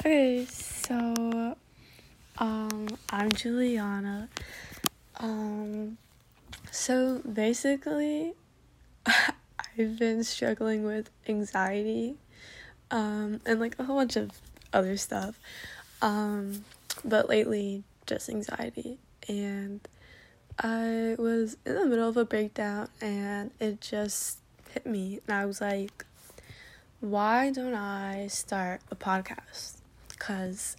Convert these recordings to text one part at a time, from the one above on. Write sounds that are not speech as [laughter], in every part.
Okay, so um I'm Juliana. Um so basically [laughs] I've been struggling with anxiety um and like a whole bunch of other stuff. Um but lately just anxiety and I was in the middle of a breakdown and it just hit me and I was like why don't I start a podcast? Because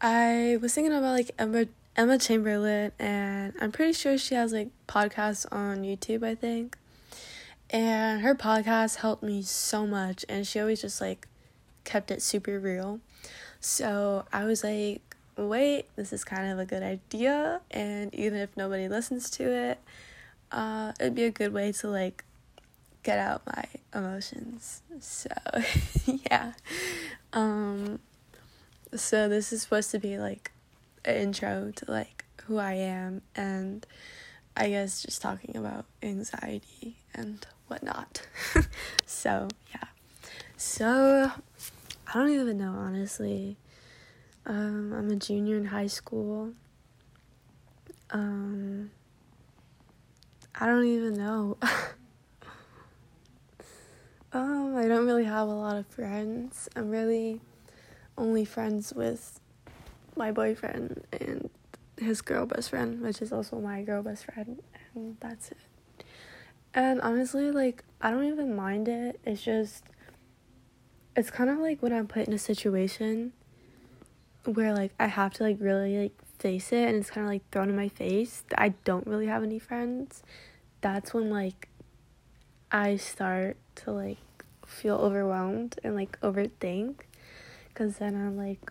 I was thinking about like Emma Emma Chamberlain, and I'm pretty sure she has like podcasts on YouTube. I think, and her podcast helped me so much, and she always just like kept it super real. So I was like, wait, this is kind of a good idea, and even if nobody listens to it, uh, it'd be a good way to like get out my emotions. So [laughs] yeah. Um so this is supposed to be like an intro to like who I am and I guess just talking about anxiety and whatnot. [laughs] so yeah. So I don't even know honestly. Um, I'm a junior in high school. Um, I don't even know. [laughs] um, I don't really have a lot of friends. I'm really only friends with my boyfriend and his girl best friend, which is also my girl best friend, and that's it. And honestly, like, I don't even mind it. It's just, it's kind of like when I'm put in a situation where, like, I have to, like, really, like, face it, and it's kind of, like, thrown in my face that I don't really have any friends. That's when, like, I start to, like, feel overwhelmed and, like, overthink because then I'm like,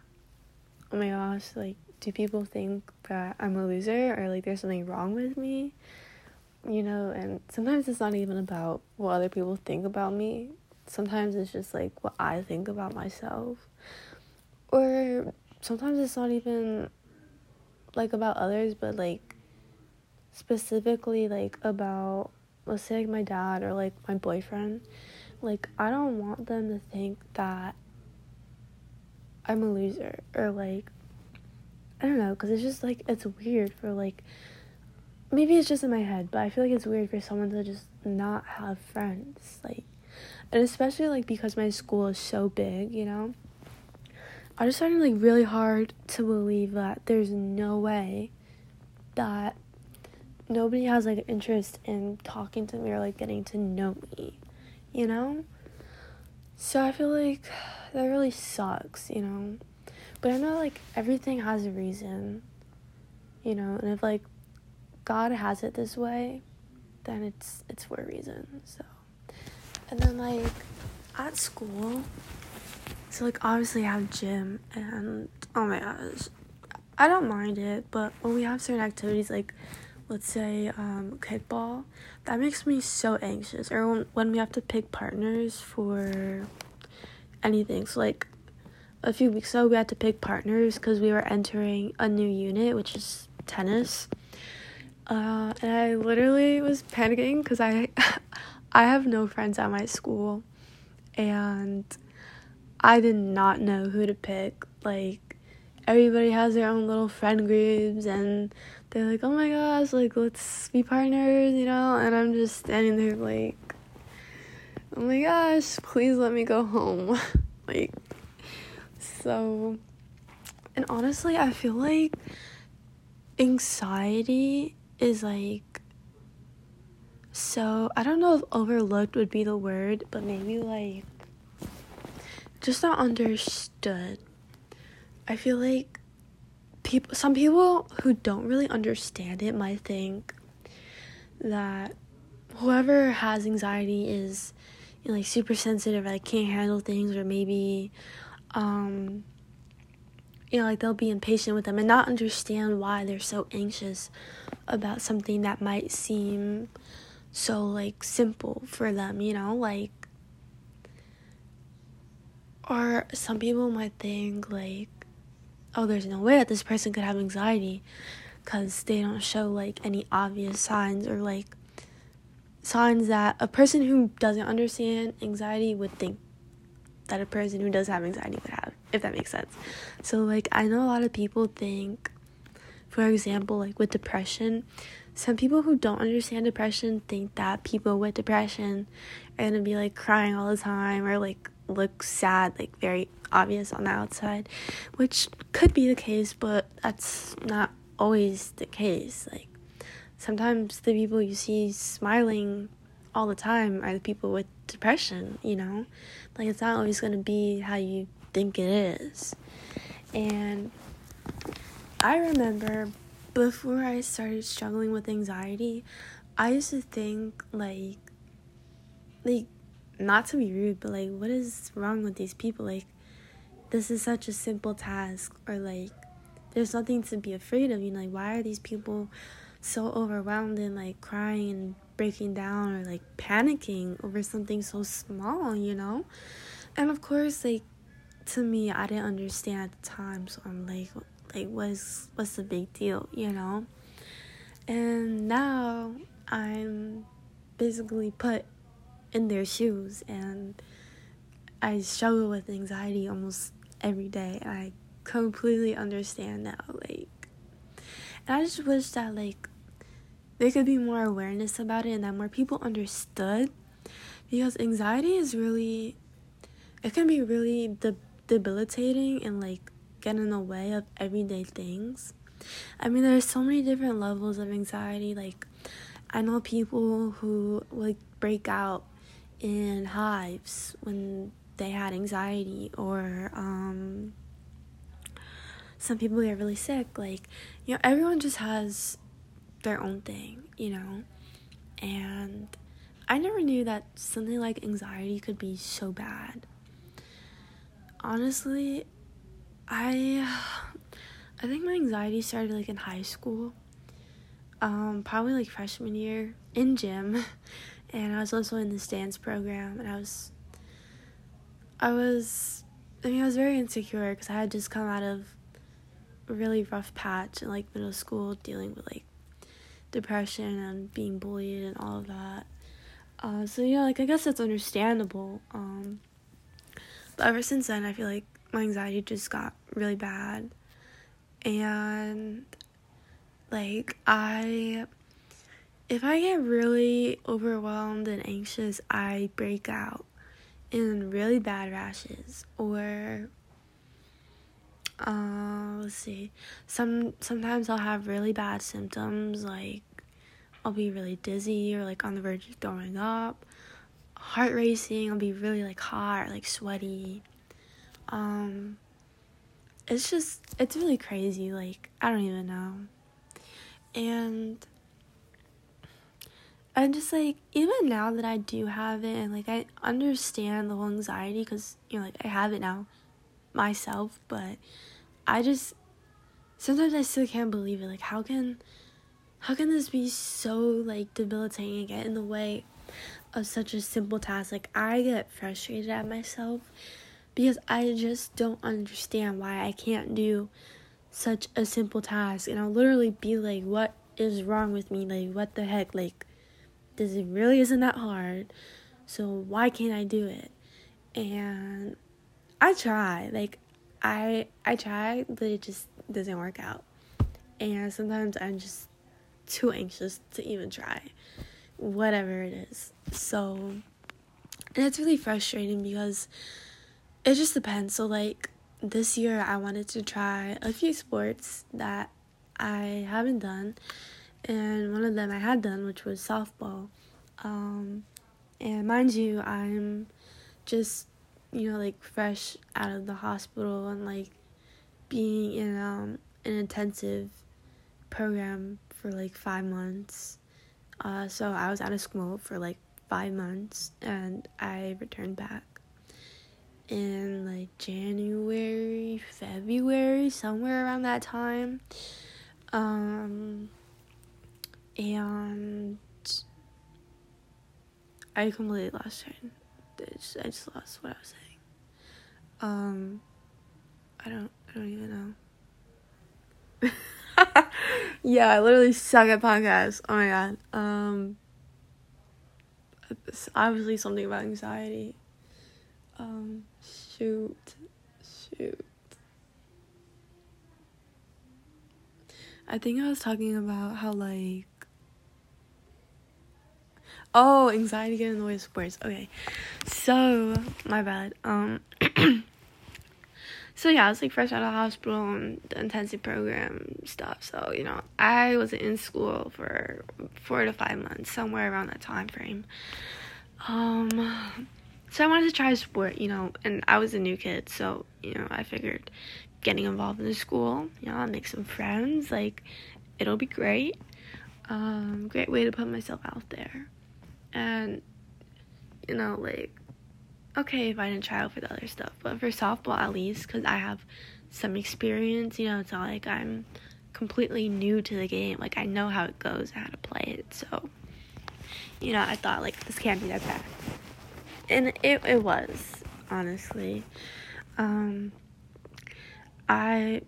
oh my gosh, like, do people think that I'm a loser or like there's something wrong with me? You know, and sometimes it's not even about what other people think about me. Sometimes it's just like what I think about myself. Or sometimes it's not even like about others, but like specifically like about let's say like my dad or like my boyfriend. Like I don't want them to think that I'm a loser or like I don't know cuz it's just like it's weird for like maybe it's just in my head, but I feel like it's weird for someone to just not have friends like and especially like because my school is so big, you know. I just find it like really hard to believe that there's no way that nobody has like an interest in talking to me or like getting to know me, you know? So I feel like that really sucks, you know. But I know like everything has a reason, you know, and if like God has it this way, then it's it's for a reason. So, and then like at school, so like obviously I have gym, and oh my gosh, I don't mind it, but when we have certain activities like let's say um, kickball, that makes me so anxious. Or when, when we have to pick partners for anything. So like a few weeks ago, we had to pick partners because we were entering a new unit, which is tennis. Uh, and I literally was panicking because I, [laughs] I have no friends at my school, and I did not know who to pick. Like everybody has their own little friend groups, and they're like, "Oh my gosh, like let's be partners," you know. And I'm just standing there like, "Oh my gosh, please let me go home." [laughs] like so and honestly, I feel like anxiety is like so I don't know if overlooked would be the word, but maybe like just not understood. I feel like people some people who don't really understand it might think that whoever has anxiety is you know, like super sensitive or like can't handle things or maybe um you know like they'll be impatient with them and not understand why they're so anxious about something that might seem so like simple for them you know like or some people might think like oh there's no way that this person could have anxiety because they don't show like any obvious signs or like signs that a person who doesn't understand anxiety would think that a person who does have anxiety would have if that makes sense. So like I know a lot of people think for example, like with depression, some people who don't understand depression think that people with depression are gonna be like crying all the time or like look sad, like very obvious on the outside, which could be the case, but that's not always the case. Like sometimes the people you see smiling all the time are the people with depression, you know? Like it's not always gonna be how you think it is. And I remember before I started struggling with anxiety, I used to think like like not to be rude, but like what is wrong with these people? Like this is such a simple task or like there's nothing to be afraid of, you know, like why are these people so overwhelmed and like crying and breaking down or like panicking over something so small, you know? And of course like to me I didn't understand at the time, so I'm like like what's what's the big deal you know? And now i'm basically put in their shoes and i struggle with anxiety almost every day. I completely understand now like and i just wish that like there could be more awareness about it and that more people understood because anxiety is really it can be really de- debilitating and like get in the way of everyday things. I mean, there's so many different levels of anxiety. Like, I know people who like break out in hives when they had anxiety, or um, some people get really sick. Like, you know, everyone just has their own thing, you know, and I never knew that something like anxiety could be so bad. Honestly, I I think my anxiety started like in high school. Um, probably like freshman year in gym. [laughs] And I was also in this dance program and I was I was I mean I was very insecure because I had just come out of a really rough patch in like middle school dealing with like depression and being bullied and all of that. Uh, so yeah, like I guess that's understandable. Um, but ever since then, I feel like my anxiety just got really bad. And like I if I get really overwhelmed and anxious, I break out in really bad rashes or uh let's see. Some sometimes I'll have really bad symptoms like I'll be really dizzy or like on the verge of throwing up, heart racing, I'll be really like hot, like sweaty um it's just it's really crazy like i don't even know. And i'm just like even now that i do have it and like i understand the whole anxiety because you know like i have it now myself but i just sometimes i still can't believe it like how can how can this be so like debilitating and get in the way of such a simple task? Like i get frustrated at myself because I just don't understand why I can't do such a simple task. And I'll literally be like, what is wrong with me? Like, what the heck? Like, this really isn't that hard. So why can't I do it? And I try. Like, I I try, but it just doesn't work out. And sometimes I'm just too anxious to even try. Whatever it is. So and it's really frustrating because it just depends. So like this year I wanted to try a few sports that I haven't done and one of them I had done which was softball. Um and mind you, I'm just you know like fresh out of the hospital and like being in um an intensive program for like 5 months. Uh so I was out of school for like 5 months and I returned back in like January, February, somewhere around that time. Um, and I completely lost train. I just, lost what I was saying. Um, I don't, I don't even know. [laughs] yeah, I literally suck at podcasts. Oh my god. Um, it's obviously something about anxiety. Um, shoot, shoot. I think I was talking about how like Oh, anxiety getting in the way of sports. Okay. So, my bad. Um [clears throat] So yeah, I was like fresh out of hospital and the intensive program stuff. So, you know, I was in school for 4 to 5 months, somewhere around that time frame. Um so I wanted to try a sport, you know, and I was a new kid, so, you know, I figured getting involved in the school, you know, I'll make some friends, like it'll be great. Um, great way to put myself out there. And, you know, like, okay if I didn't try out for the other stuff, but for softball at least, because I have some experience, you know, it's not like I'm completely new to the game. Like, I know how it goes, how to play it, so, you know, I thought, like, this can't be that bad. And it, it was, honestly. Um, I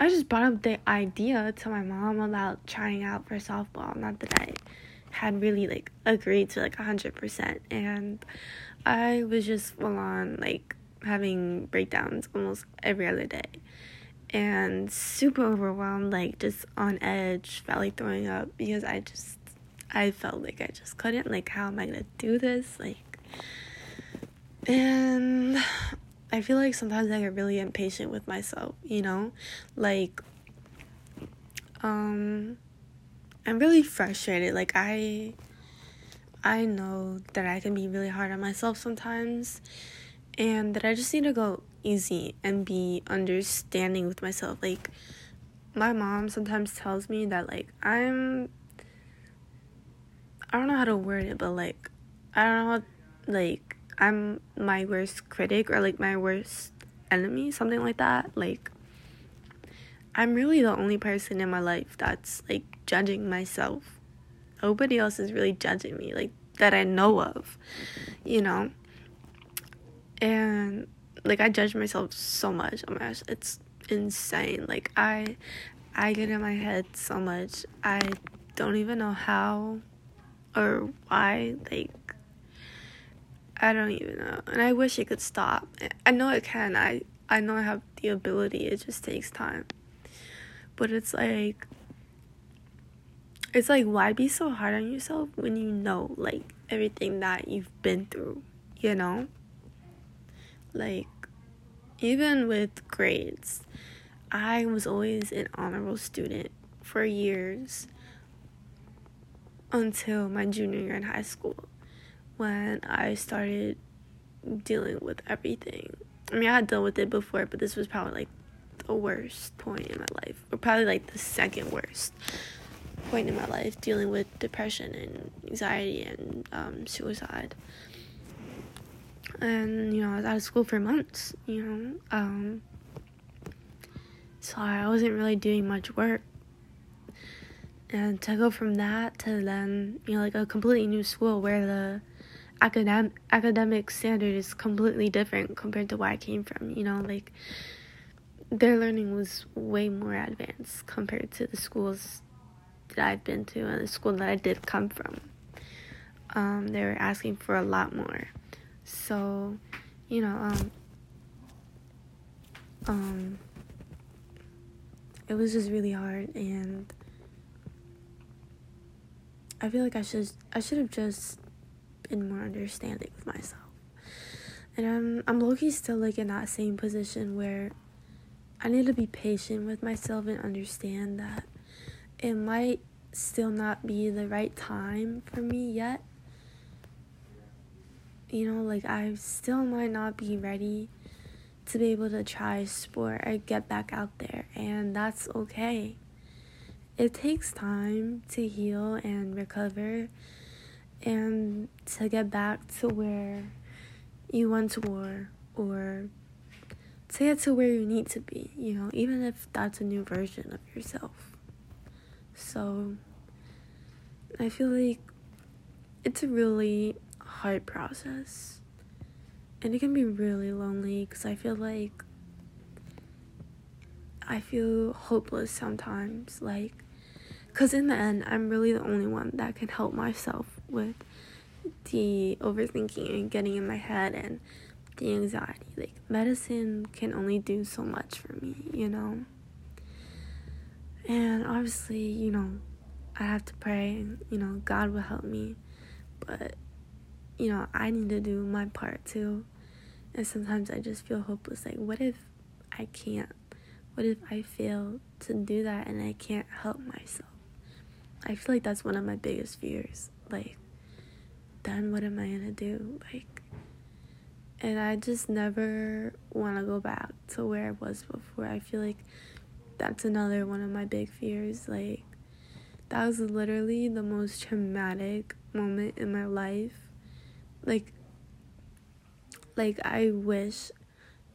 I just brought up the idea to my mom about trying out for softball. Not that I had really like agreed to like 100% and I was just full on like having breakdowns almost every other day and super overwhelmed like just on edge felt like throwing up because I just I felt like I just couldn't like how am I to do this like and I feel like sometimes I get really impatient with myself, you know? Like um I'm really frustrated. Like I I know that I can be really hard on myself sometimes and that I just need to go easy and be understanding with myself. Like my mom sometimes tells me that like I'm I don't know how to word it, but like I don't know like I'm my worst critic or like my worst enemy, something like that. Like I'm really the only person in my life that's like judging myself. Nobody else is really judging me, like that I know of, you know. And like I judge myself so much. Oh my gosh, it's insane. Like I I get in my head so much. I don't even know how or why like I don't even know. And I wish it could stop. I know it can. I I know I have the ability. It just takes time. But it's like it's like why be so hard on yourself when you know like everything that you've been through, you know? Like even with grades, I was always an honorable student for years until my junior year in high school when I started dealing with everything. I mean, I had dealt with it before, but this was probably like the worst point in my life, or probably like the second worst point in my life, dealing with depression and anxiety and um, suicide. And you know, I was out of school for months. You know, um, so I wasn't really doing much work. And to go from that to then, you know, like a completely new school where the academic academic standard is completely different compared to where I came from. You know, like their learning was way more advanced compared to the schools that I've been to and the school that I did come from. Um, they were asking for a lot more. So, you know, um, um, it was just really hard and I feel like I should I should have just and more understanding with myself. And I'm I'm low still like in that same position where I need to be patient with myself and understand that it might still not be the right time for me yet. You know, like I still might not be ready to be able to try sport or get back out there, and that's okay. It takes time to heal and recover and to get back to where you once were or to get to where you need to be, you know, even if that's a new version of yourself. So I feel like it's a really hard process. And it can be really lonely because I feel like I feel hopeless sometimes. Like, because in the end, I'm really the only one that can help myself with the overthinking and getting in my head and the anxiety. Like, medicine can only do so much for me, you know? And obviously, you know, I have to pray, and, you know, God will help me. But, you know, I need to do my part too. And sometimes I just feel hopeless. Like, what if I can't? What if I fail to do that and I can't help myself? I feel like that's one of my biggest fears. Like, then what am I gonna do? Like, and I just never want to go back to where I was before. I feel like that's another one of my big fears. Like, that was literally the most traumatic moment in my life. Like, like I wish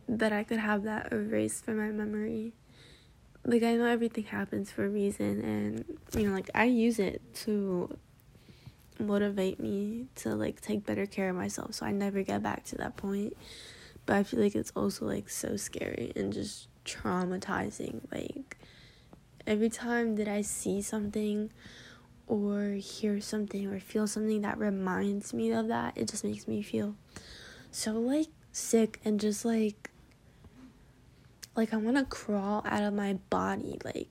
that I could have that erased from my memory. Like I know everything happens for a reason and you know like I use it to motivate me to like take better care of myself so I never get back to that point. But I feel like it's also like so scary and just traumatizing. Like every time that I see something or hear something or feel something that reminds me of that, it just makes me feel so like sick and just like like I want to crawl out of my body like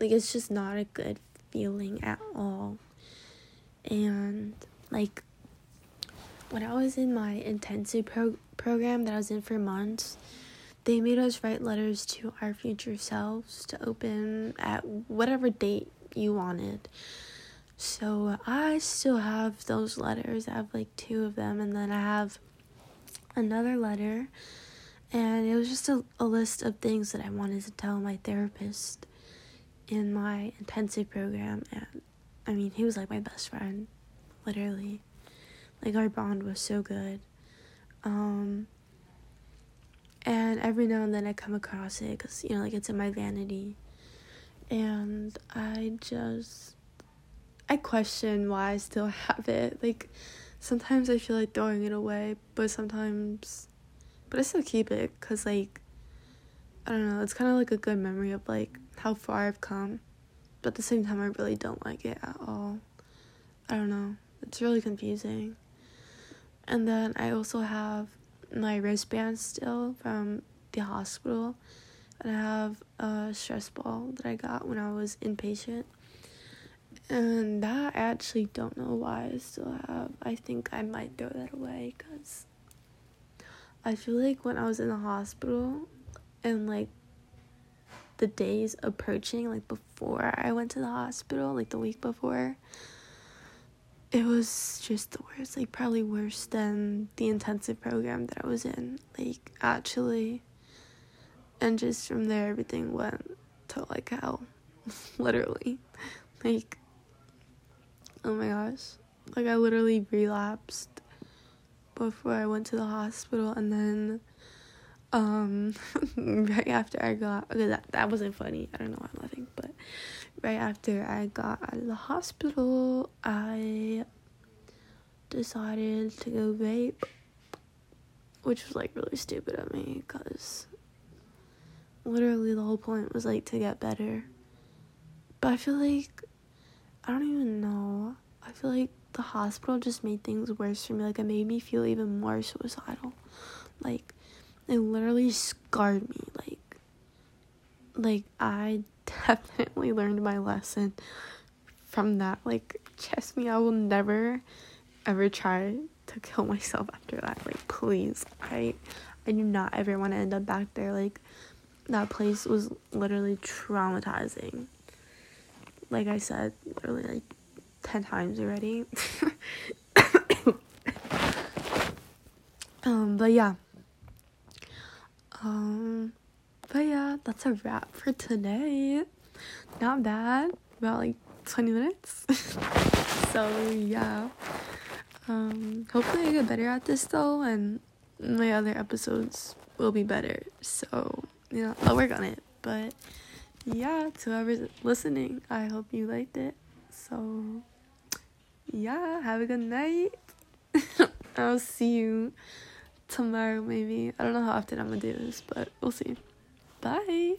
like it's just not a good feeling at all. And like when I was in my intensive pro- program that I was in for months, they made us write letters to our future selves to open at whatever date you wanted. So I still have those letters. I have like two of them, and then I have another letter, and it was just a, a list of things that I wanted to tell my therapist in my intensive program. And I mean, he was like my best friend, literally. Like our bond was so good. Um, and every now and then I come across it because, you know, like it's in my vanity. And I just, I question why I still [laughs] have it. Like, sometimes I feel like throwing it away, but sometimes, but I still keep it because, like, I don't know, it's kind of like a good memory of, like, how far I've come. But at the same time, I really don't like it at all. I don't know. It's really confusing. And then I also have my wristband still from the hospital. And I have a stress ball that I got when I was inpatient. And that I actually don't know why I still have. I think I might throw that away because I feel like when I was in the hospital and like the days approaching, like before I went to the hospital, like the week before, it was just the worst, like probably worse than the intensive program that I was in, like actually. And just from there, everything went to like hell, [laughs] literally. Like, oh my gosh. Like, I literally relapsed before I went to the hospital, and then, um, [laughs] right after I got, okay, that, that wasn't funny. I don't know why I'm laughing, but right after I got out of the hospital, I decided to go vape, which was like really stupid of me because literally the whole point was like to get better. But I feel like I don't even know. I feel like the hospital just made things worse for me. Like it made me feel even more suicidal. Like it literally scarred me. Like like I [laughs] definitely learned my lesson from that. Like, trust me, I will never ever try to kill myself after that. Like, please. I I do not ever want to end up back there. Like, that place was literally traumatizing. Like I said, literally like 10 times already. [coughs] um, but yeah. Um, but yeah, that's a wrap for today. Not bad. About like 20 minutes. [laughs] so yeah. Um hopefully I get better at this though and my other episodes will be better. So, yeah, I'll work on it. But yeah, to whoever's listening, I hope you liked it. So yeah, have a good night. [laughs] I'll see you tomorrow maybe. I don't know how often I'm gonna do this, but we'll see. Bye.